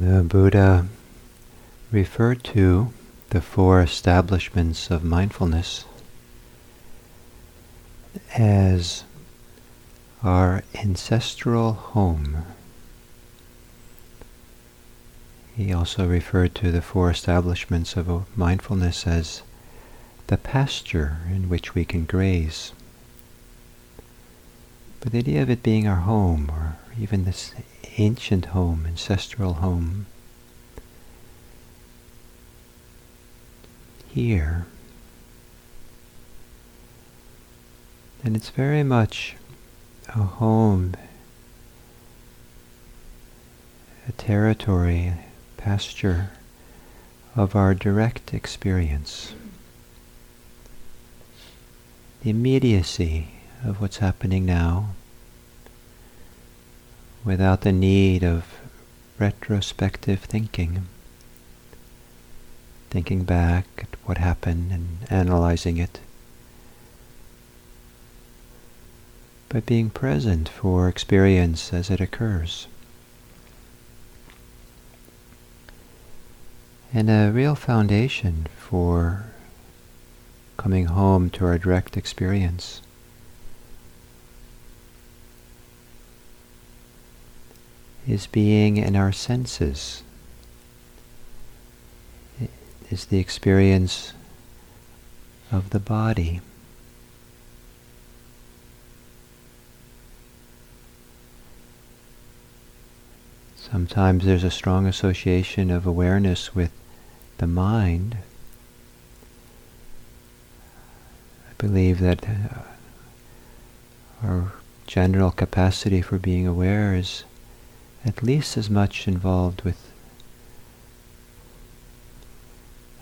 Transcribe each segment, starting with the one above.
The Buddha referred to the four establishments of mindfulness as our ancestral home. He also referred to the four establishments of mindfulness as the pasture in which we can graze. But the idea of it being our home, or even this ancient home, ancestral home, here, and it's very much a home, a territory, pasture of our direct experience. The immediacy of what's happening now without the need of retrospective thinking, thinking back at what happened and analyzing it, but being present for experience as it occurs. And a real foundation for coming home to our direct experience is being in our senses, is the experience of the body. Sometimes there's a strong association of awareness with the mind. I believe that uh, our general capacity for being aware is at least as much involved with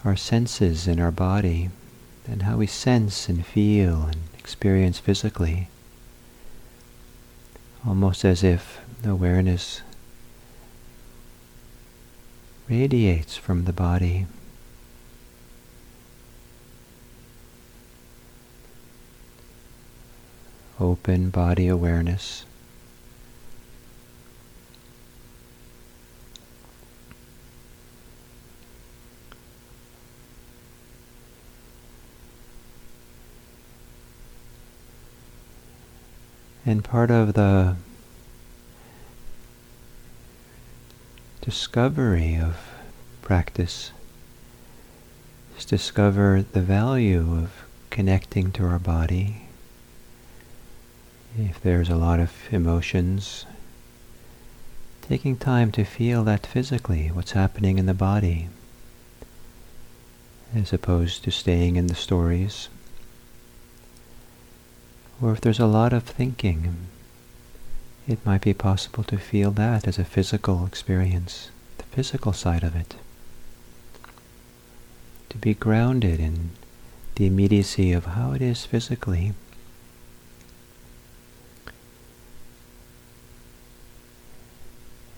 our senses in our body and how we sense and feel and experience physically, almost as if awareness radiates from the body. Open body awareness. And part of the discovery of practice is discover the value of connecting to our body. If there's a lot of emotions, taking time to feel that physically, what's happening in the body, as opposed to staying in the stories. Or if there's a lot of thinking, it might be possible to feel that as a physical experience, the physical side of it. To be grounded in the immediacy of how it is physically.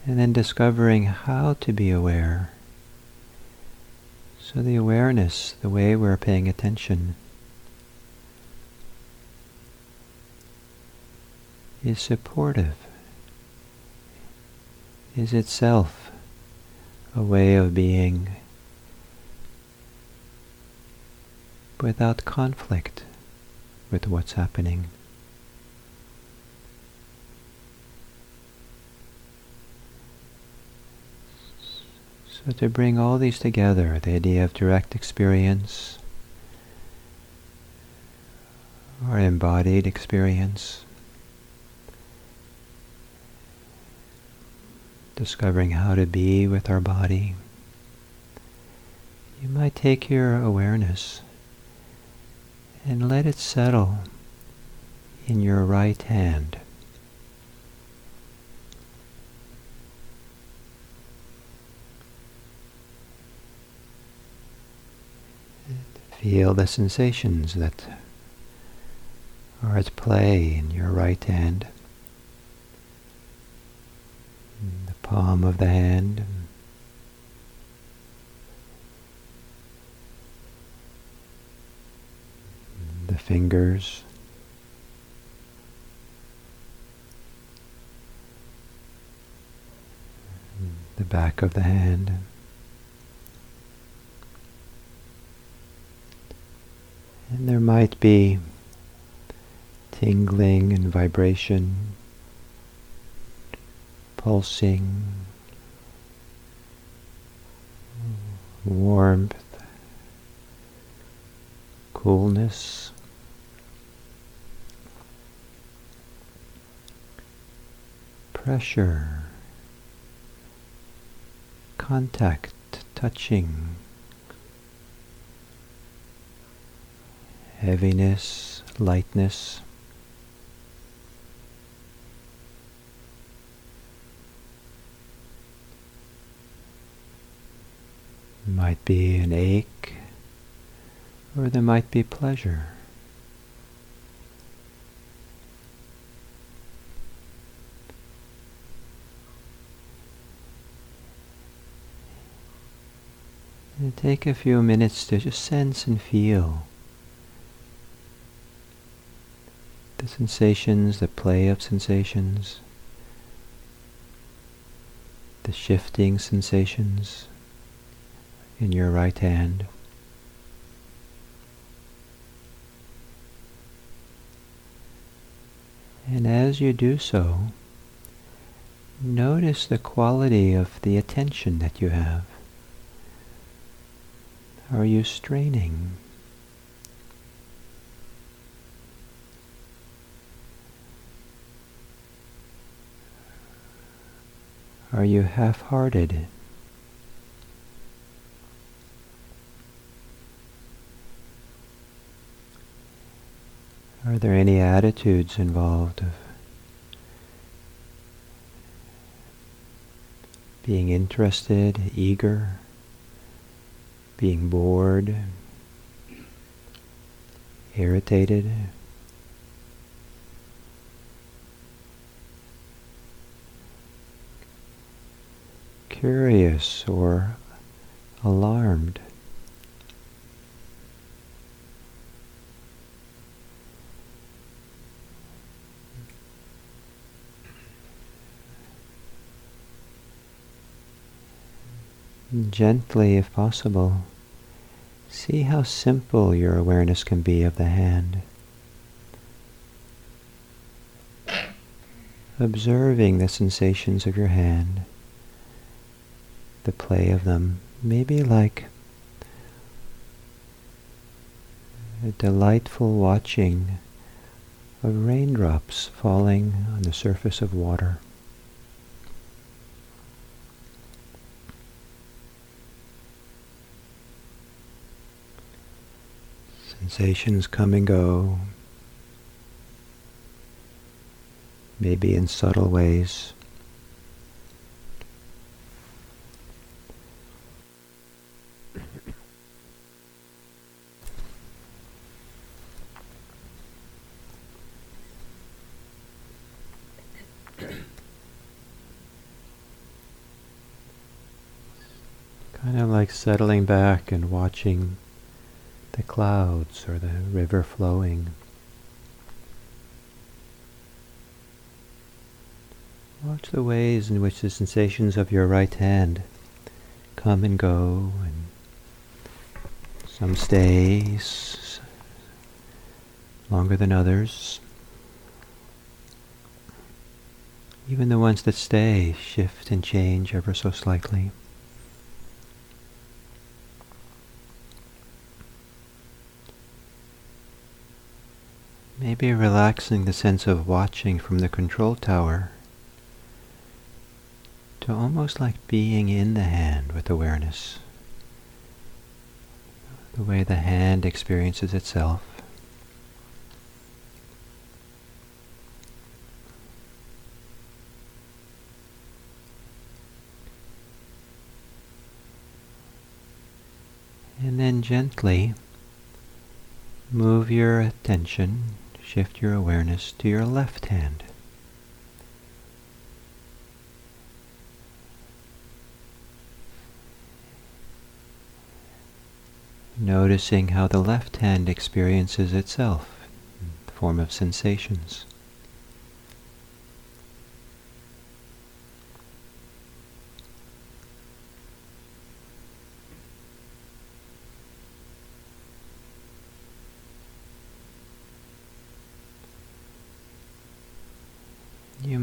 And then discovering how to be aware. So the awareness, the way we're paying attention, is supportive, is itself a way of being without conflict with what's happening. So to bring all these together, the idea of direct experience, or embodied experience, discovering how to be with our body, you might take your awareness and let it settle in your right hand. Feel the sensations that are at play in your right hand. Palm of the hand. The fingers. the back of the hand. And there might be tingling and vibration, pulsing, warmth, coolness. Pressure, contact, touching, heaviness, lightness. Might be an ache, or there might be pleasure. And take a few minutes to just sense and feel the sensations, the play of sensations, the shifting sensations in your right hand. And as you do so, notice the quality of the attention that you have. Are you straining? Are you half-hearted? Are there any attitudes involved of being interested, eager, being bored, irritated? Curious or alarmed? Gently, if possible, see how simple your awareness can be of the hand. Observing the sensations of your hand, the play of them, maybe like a delightful watching of raindrops falling on the surface of water. Sensations come and go, maybe in subtle ways. kind of like settling back and watching the clouds or the river flowing. Watch the ways in which the sensations of your right hand come and go, and some stay longer than others. Even the ones that stay shift and change ever so slightly. Maybe relaxing the sense of watching from the control tower to almost like being in the hand with awareness. The way the hand experiences itself. And then gently move your attention shift your awareness to your left hand. Noticing how the left hand experiences itself in the form of sensations.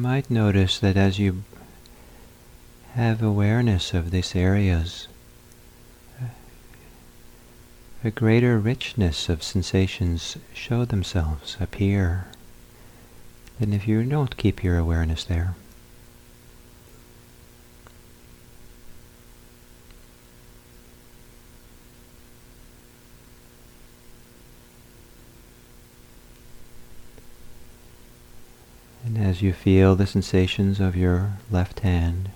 Might notice that as you have awareness of these areas, a greater richness of sensations show themselves, appear, than if you don't keep your awareness there. And as you feel the sensations of your left hand,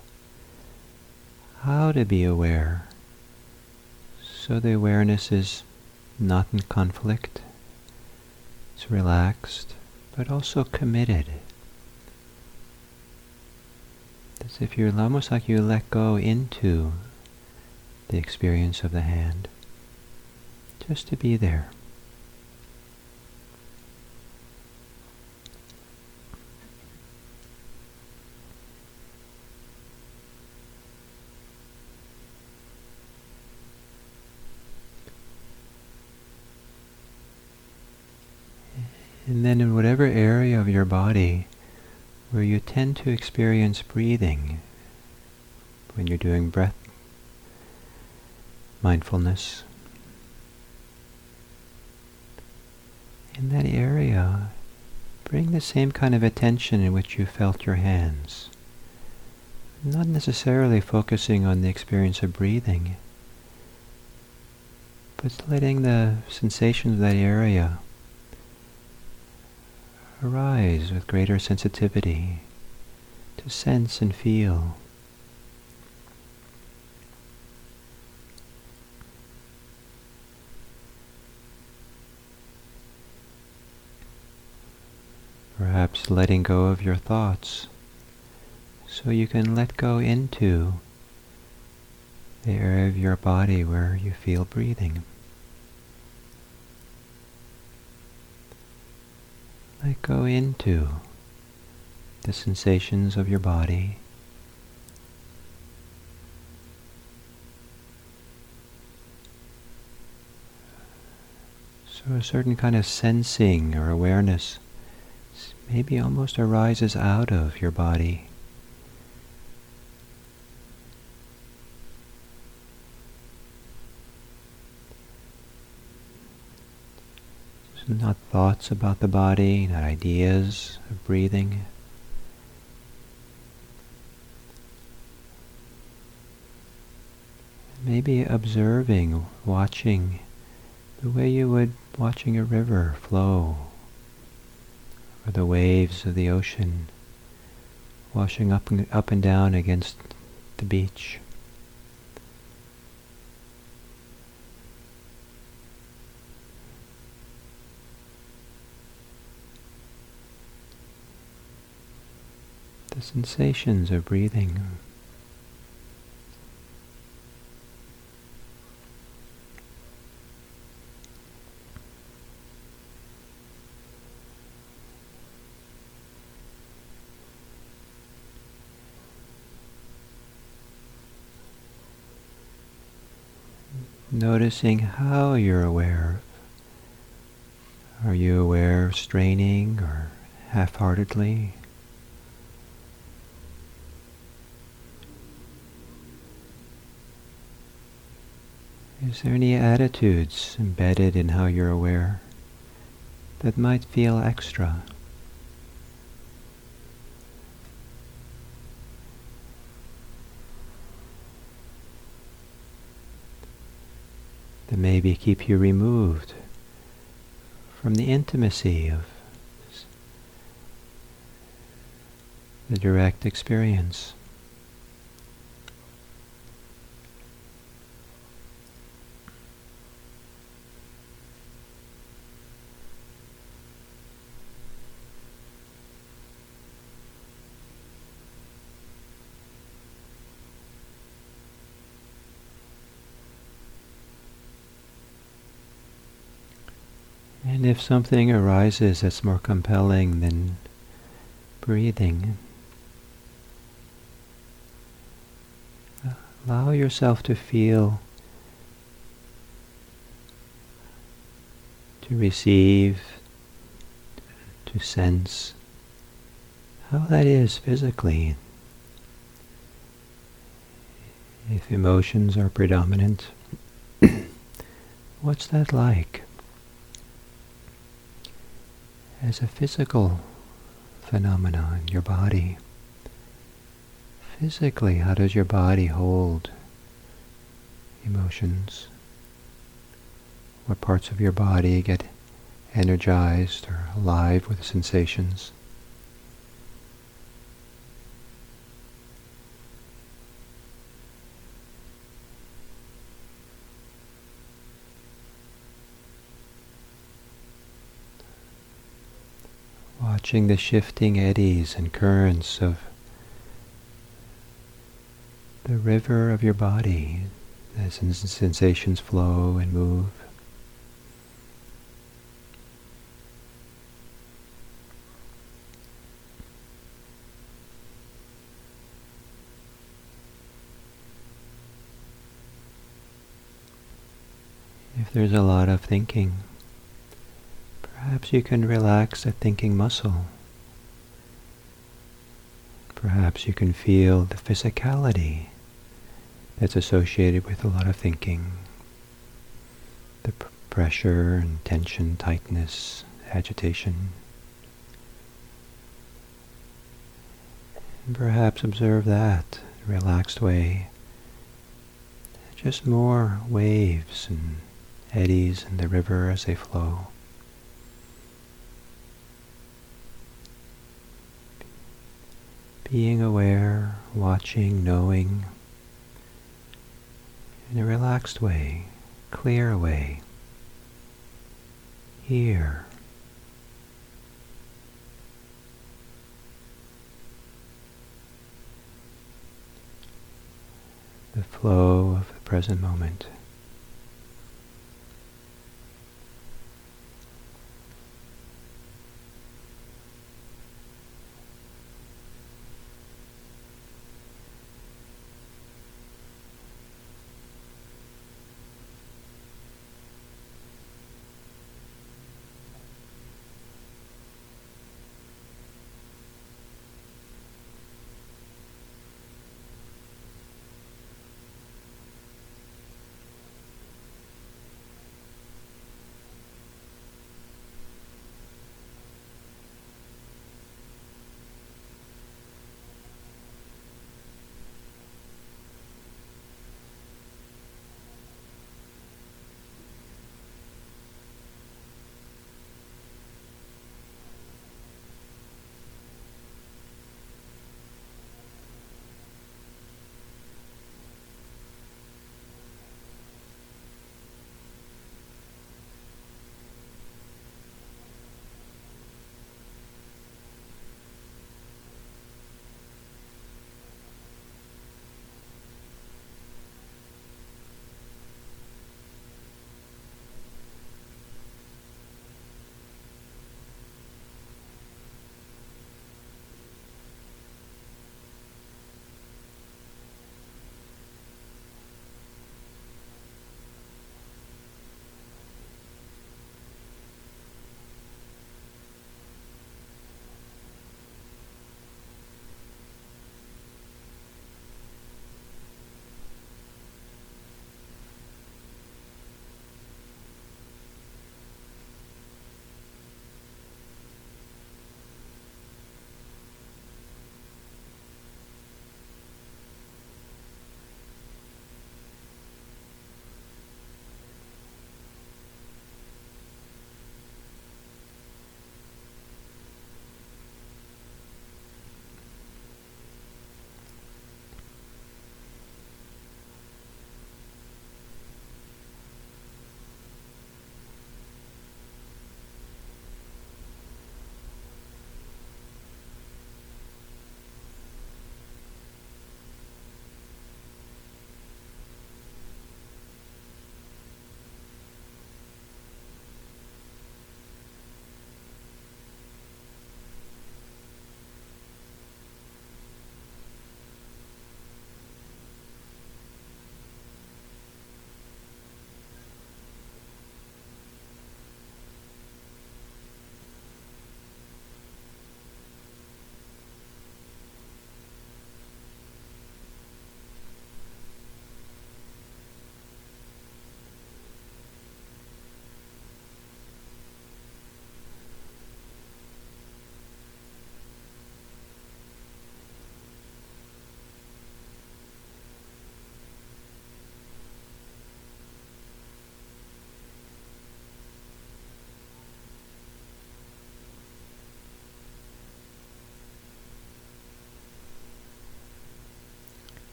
how to be aware so the awareness is not in conflict, it's relaxed, but also committed. As if you're almost like you let go into the experience of the hand, just to be there. And then in whatever area of your body where you tend to experience breathing, when you're doing breath mindfulness, in that area, bring the same kind of attention in which you felt your hands. Not necessarily focusing on the experience of breathing, but letting the sensations of that area arise with greater sensitivity to sense and feel. Perhaps letting go of your thoughts so you can let go into the area of your body where you feel breathing. Let go into the sensations of your body. So a certain kind of sensing or awareness maybe almost arises out of your body. Not thoughts about the body, not ideas of breathing. Maybe observing, watching the way you would watching a river flow or the waves of the ocean washing up and, up and down against the beach. The sensations of breathing. Noticing how you're aware. of. Are you aware of straining or half-heartedly? Is there any attitudes embedded in how you're aware that might feel extra? That maybe keep you removed from the intimacy of the direct experience. And if something arises that's more compelling than breathing, allow yourself to feel, to receive, to sense how that is physically. If emotions are predominant, what's that like? As a physical phenomenon, your body. Physically, how does your body hold emotions? What parts of your body get energized or alive with sensations? Watching the shifting eddies and currents of the river of your body as sensations flow and move. If there's a lot of thinking, perhaps you can relax the thinking muscle. Perhaps you can feel the physicality that's associated with a lot of thinking. The pr- pressure and tension, tightness, agitation. And perhaps observe that relaxed way. Just more waves and eddies in the river as they flow. Being aware, watching, knowing, in a relaxed way, clear way. Here. The flow of the present moment.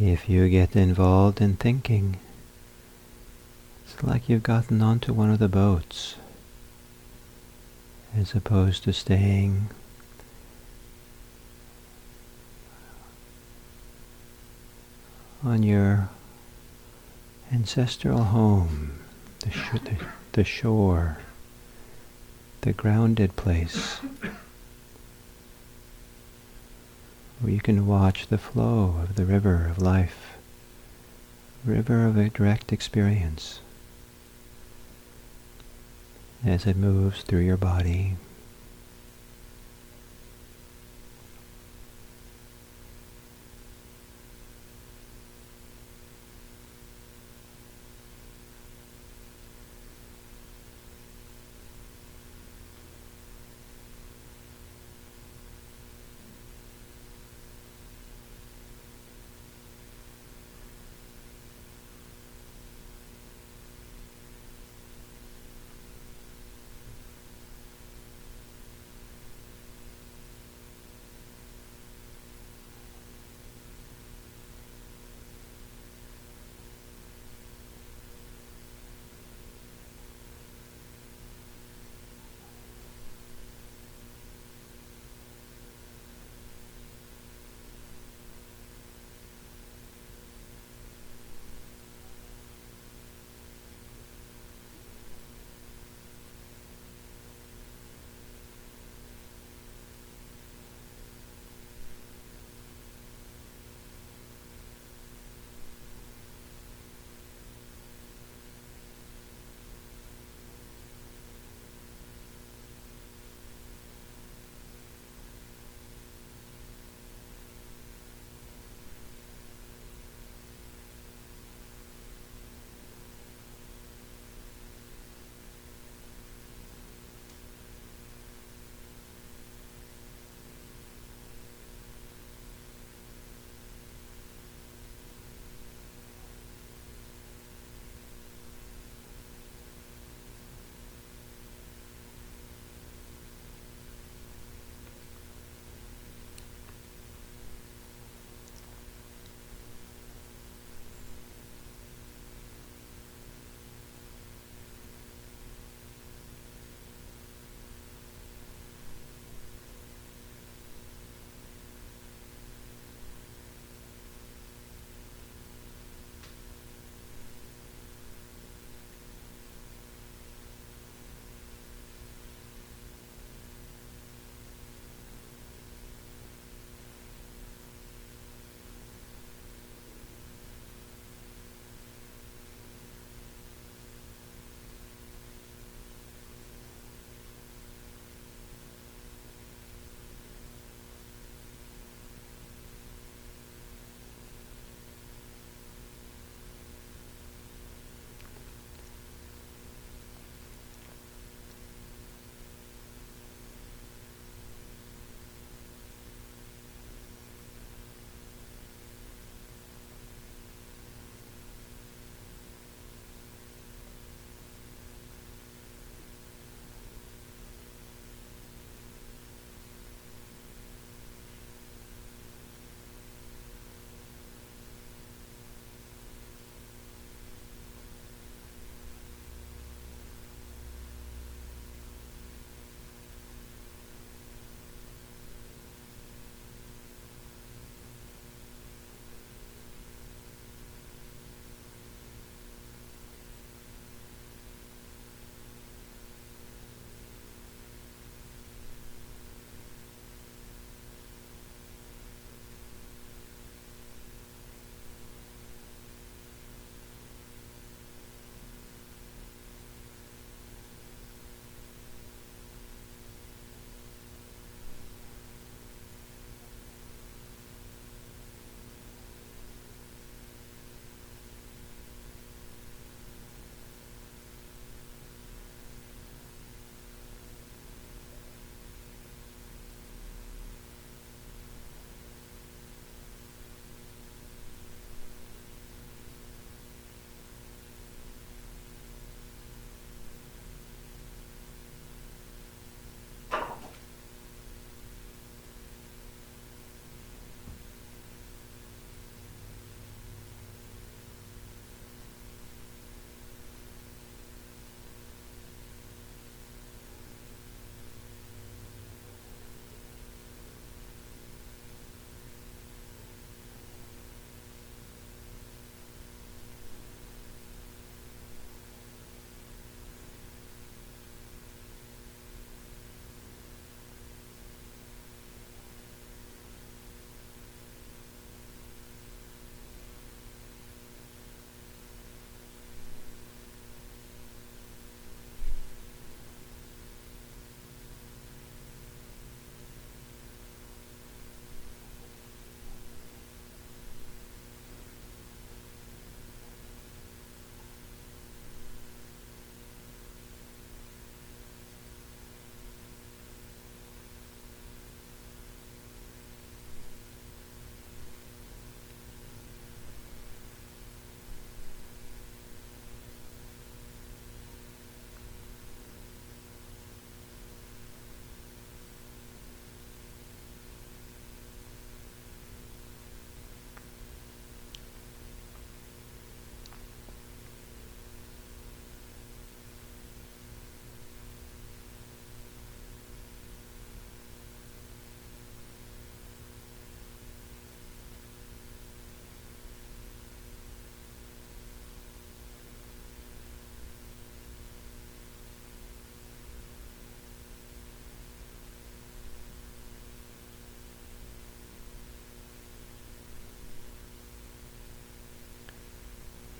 If you get involved in thinking, it's like you've gotten onto one of the boats as opposed to staying on your ancestral home, the, sh- the, the shore, the grounded place where you can watch the flow of the river of life, river of a direct experience as it moves through your body.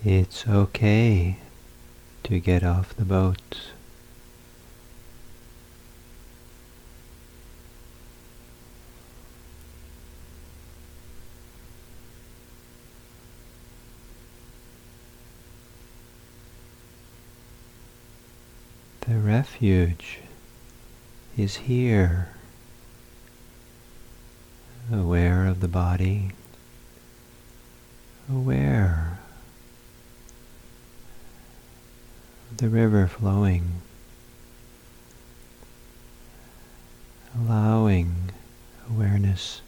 It's okay to get off the boat. The refuge is here, aware of the body, aware of the river flowing, allowing awareness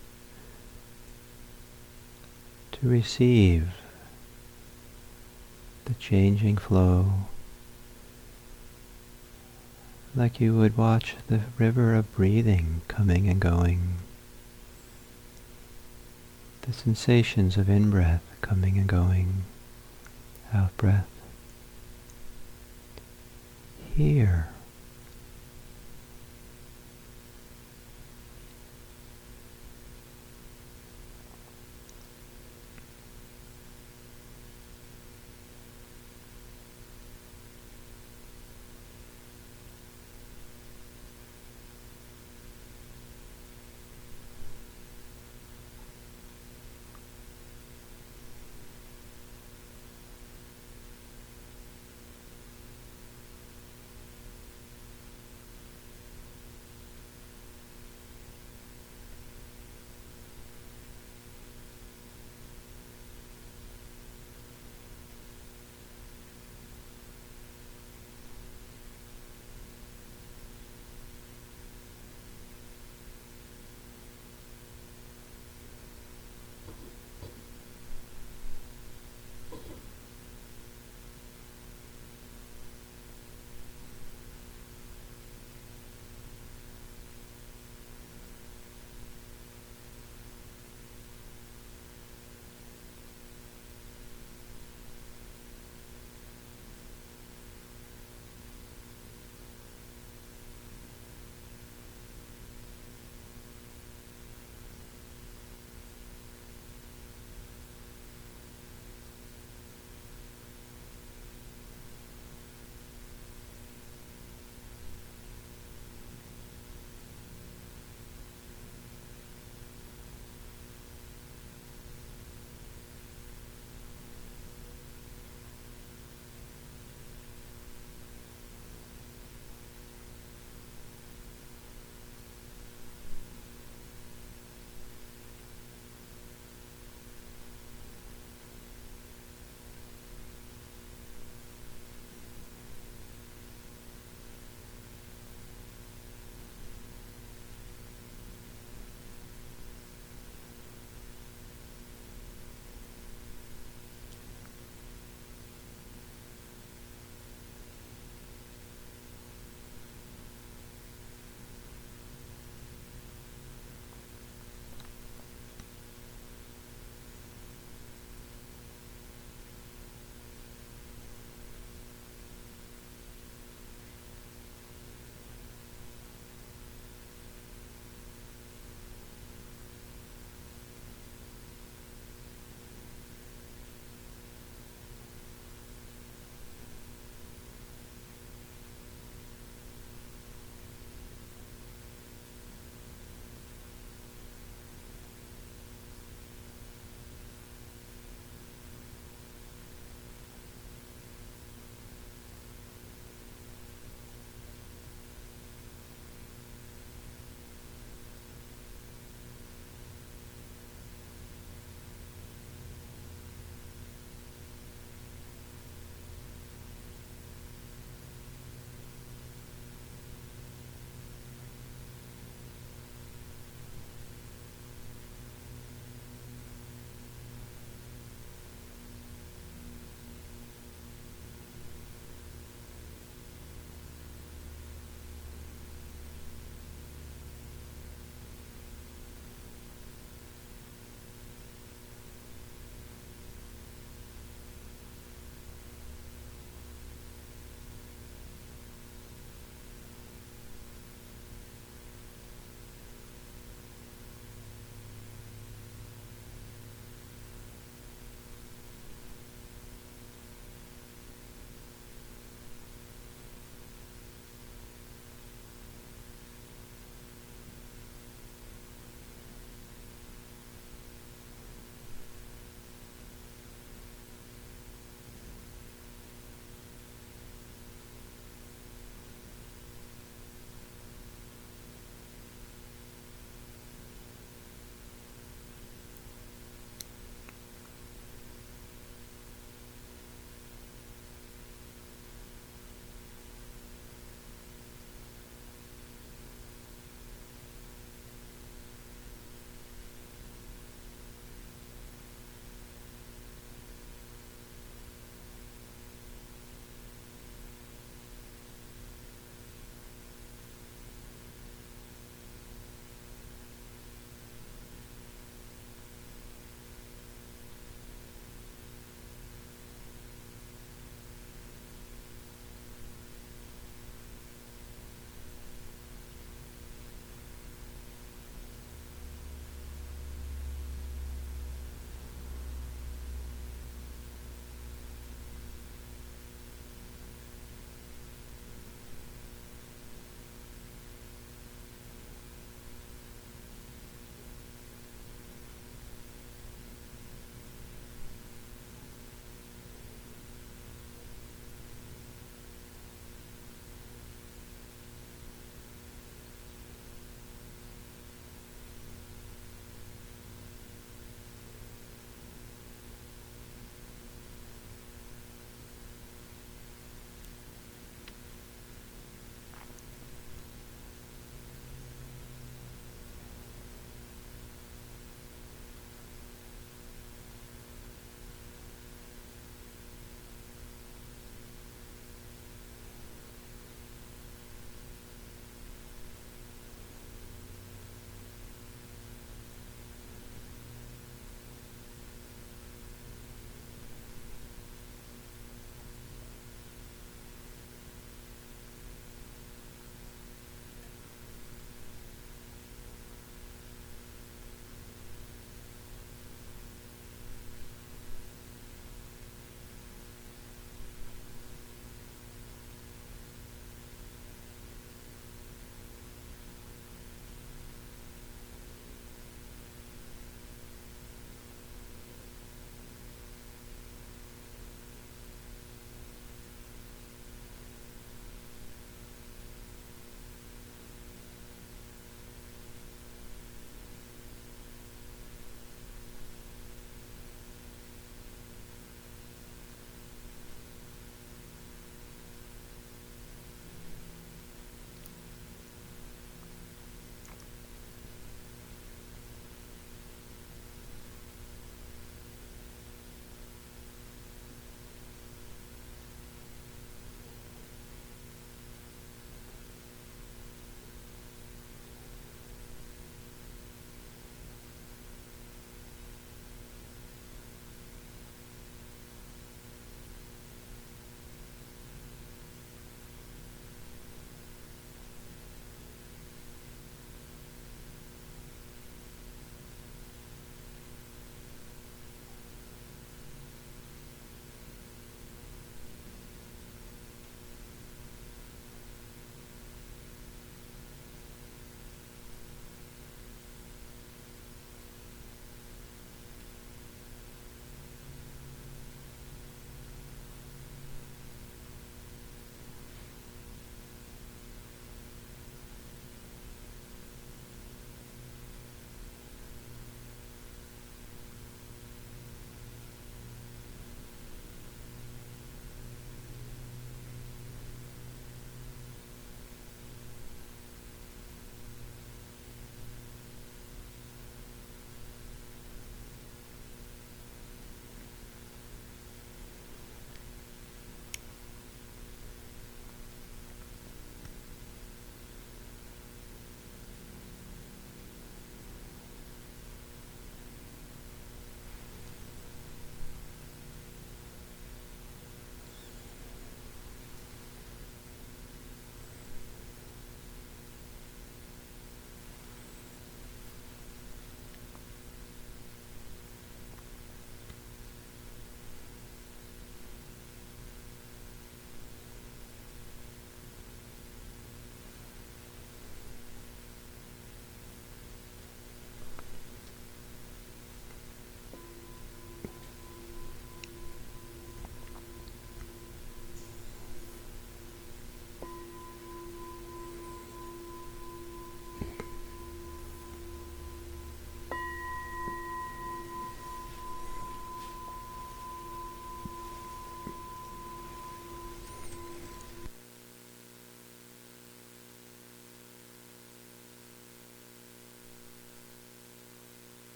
to receive the changing flow like you would watch the river of breathing coming and going. The sensations of in-breath coming and going, out-breath. Here.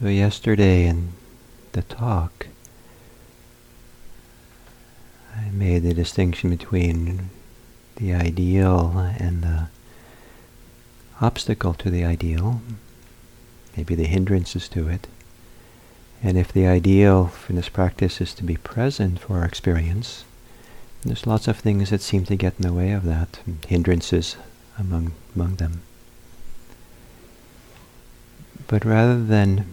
So yesterday in the talk, I made the distinction between the ideal and the obstacle to the ideal, maybe the hindrances to it. And if the ideal for this practice is to be present for our experience, there's lots of things that seem to get in the way of that, hindrances among, among them. But rather than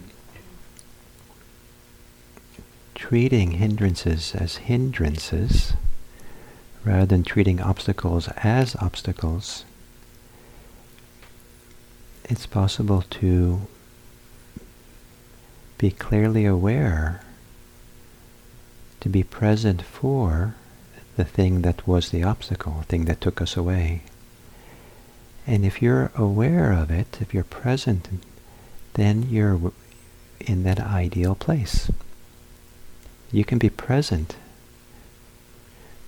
treating hindrances as hindrances, rather than treating obstacles as obstacles, it's possible to be clearly aware, to be present for the thing that was the obstacle, the thing that took us away. And if you're aware of it, if you're present, then you're in that ideal place. You can be present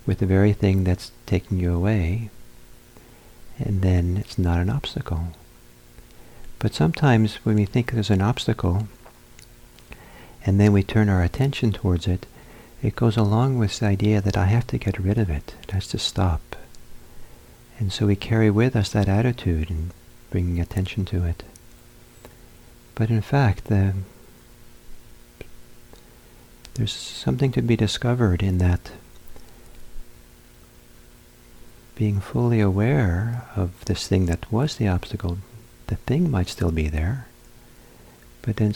with the very thing that's taking you away, and then it's not an obstacle. But sometimes when we think there's an obstacle, and then we turn our attention towards it, it goes along with the idea that I have to get rid of it. It has to stop. And so we carry with us that attitude and bringing attention to it. But in fact, the there's something to be discovered in that being fully aware of this thing that was the obstacle, the thing might still be there, but then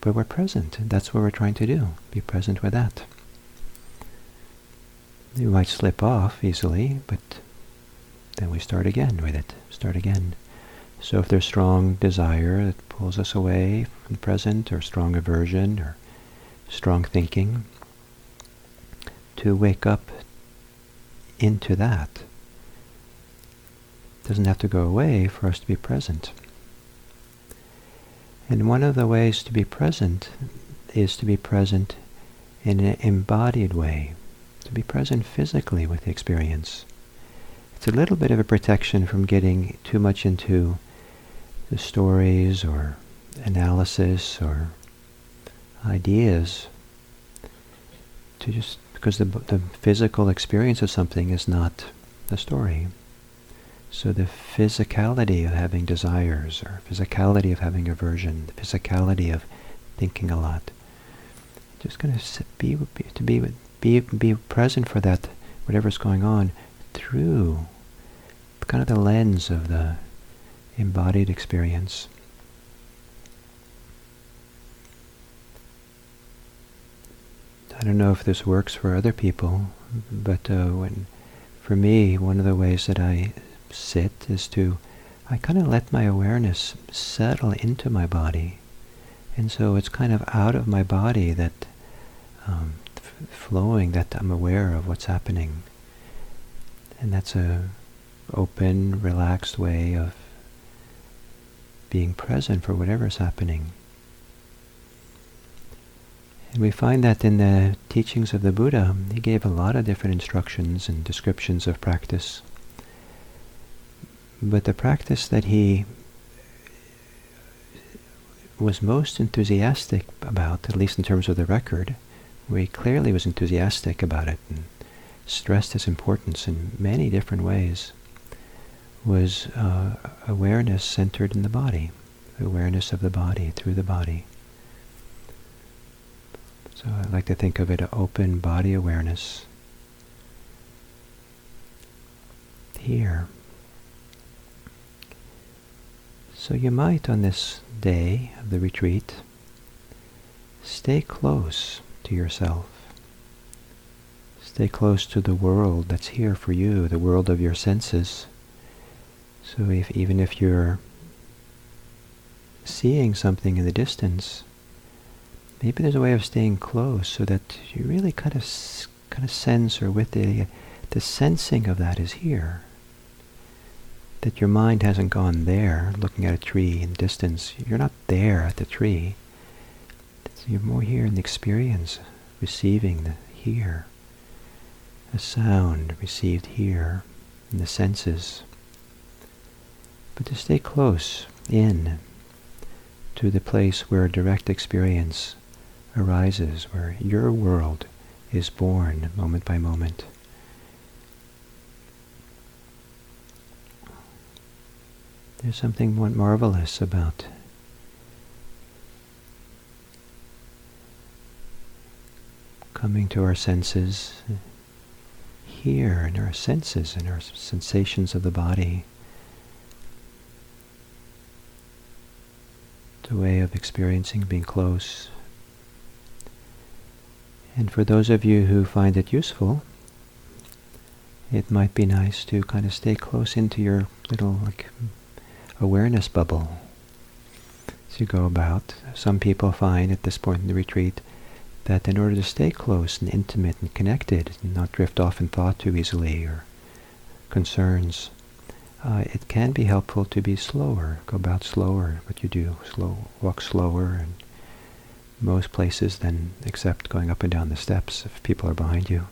but we're present. That's what we're trying to do. Be present with that. You might slip off easily, but then we start again with it. Start again. So if there's strong desire that pulls us away from the present, or strong aversion, or strong thinking, to wake up into that. It doesn't have to go away for us to be present. And one of the ways to be present is to be present in an embodied way, to be present physically with the experience. It's a little bit of a protection from getting too much into the stories or analysis or ideas to just because the the physical experience of something is not the story. So the physicality of having desires, or physicality of having aversion, the physicality of thinking a lot, just going to be, be to be with be be present for that whatever's going on through kind of the lens of the embodied experience. I don't know if this works for other people, but uh, when, for me, one of the ways that I sit is to, I kind of let my awareness settle into my body. And so it's kind of out of my body that um, f- flowing that I'm aware of what's happening. And that's a open, relaxed way of being present for whatever's happening. And we find that in the teachings of the Buddha, he gave a lot of different instructions and descriptions of practice. But the practice that he was most enthusiastic about, at least in terms of the record, where he clearly was enthusiastic about it and stressed its importance in many different ways, was uh, awareness centered in the body, awareness of the body through the body. So I like to think of it as open body awareness here. So you might, on this day of the retreat, stay close to yourself. Stay close to the world that's here for you, the world of your senses. So if, even if you're seeing something in the distance, maybe there's a way of staying close so that you really kind of kind of sense or with the the sensing of that is here. That your mind hasn't gone there looking at a tree in distance. You're not there at the tree. You're more here in the experience receiving the here. A sound received here in the senses. But to stay close in to the place where direct experience arises, where your world is born moment by moment. There's something marvelous about coming to our senses here in our senses and our sensations of the body. The way of experiencing being close. And for those of you who find it useful, it might be nice to kind of stay close into your little like awareness bubble as you go about. Some people find at this point in the retreat that in order to stay close and intimate and connected and not drift off in thought too easily or concerns, uh, it can be helpful to be slower, go about slower, what you do, slow, walk slower and most places then except going up and down the steps if people are behind you.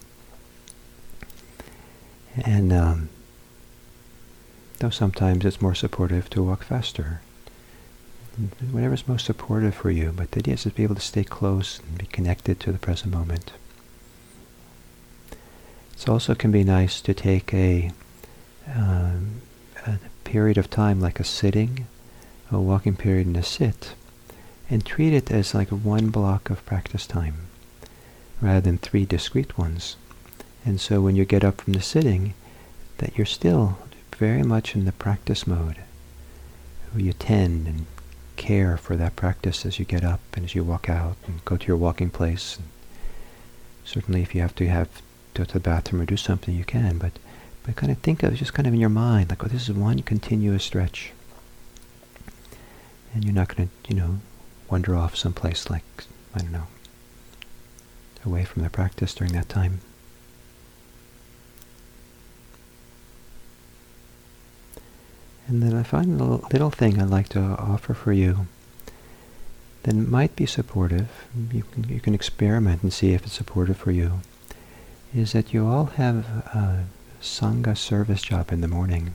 And um, though sometimes it's more supportive to walk faster whatever's most supportive for you. But the idea is to be able to stay close and be connected to the present moment. It also can be nice to take a, um, a period of time like a sitting, a walking period and a sit, and treat it as like one block of practice time rather than three discrete ones. And so when you get up from the sitting, that you're still very much in the practice mode. You tend and care for that practice as you get up and as you walk out and go to your walking place. And certainly if you have to have go to the bathroom or do something, you can, but, but kind of think of it just kind of in your mind, like, oh, this is one continuous stretch. And you're not going to, you know, wander off someplace like, I don't know, away from the practice during that time. And then I find a little thing I'd like to offer for you that might be supportive. You can, you can experiment and see if it's supportive for you. Is that you all have a Sangha service job in the morning.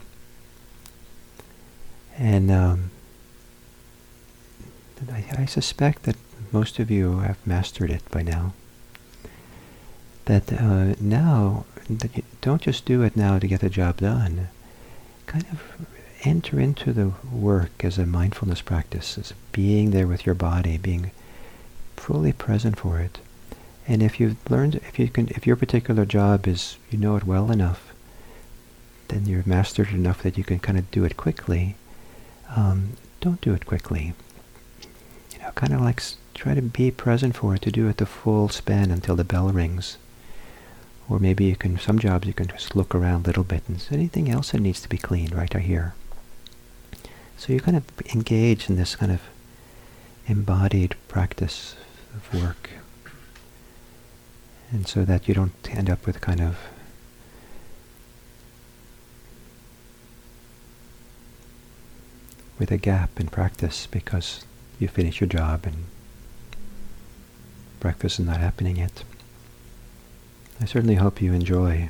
And um, I, I suspect that most of you have mastered it by now. That uh, now, that don't just do it now to get the job done. Kind of enter into the work as a mindfulness practice, as being there with your body, being fully present for it. And if you've learned, if you can, if your particular job is, you know it well enough, then you've mastered it enough that you can kind of do it quickly. Um, don't do it quickly. Kind of like try to be present for it, to do it the full span until the bell rings. Or maybe you can, some jobs you can just look around a little bit and see anything else that needs to be cleaned right here. So you're kind of engage in this kind of embodied practice of work. And so that you don't end up with kind of with a gap in practice because you finish your job and breakfast is not happening yet. I certainly hope you enjoy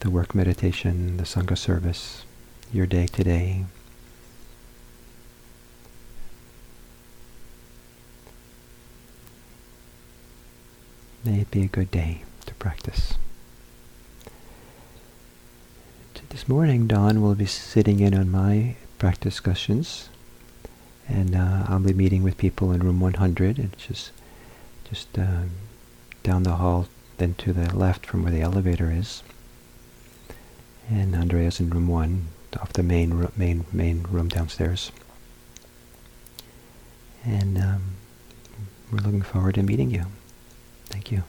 the work meditation, the Sangha service, your day today. May it be a good day to practice. This morning, Don will be sitting in on my practice discussions, and uh, I'll be meeting with people in room 100, which is just uh, down the hall, then to the left from where the elevator is. And Andrea's in room 1, off the main main main room downstairs. And um, we're looking forward to meeting you. Thank you.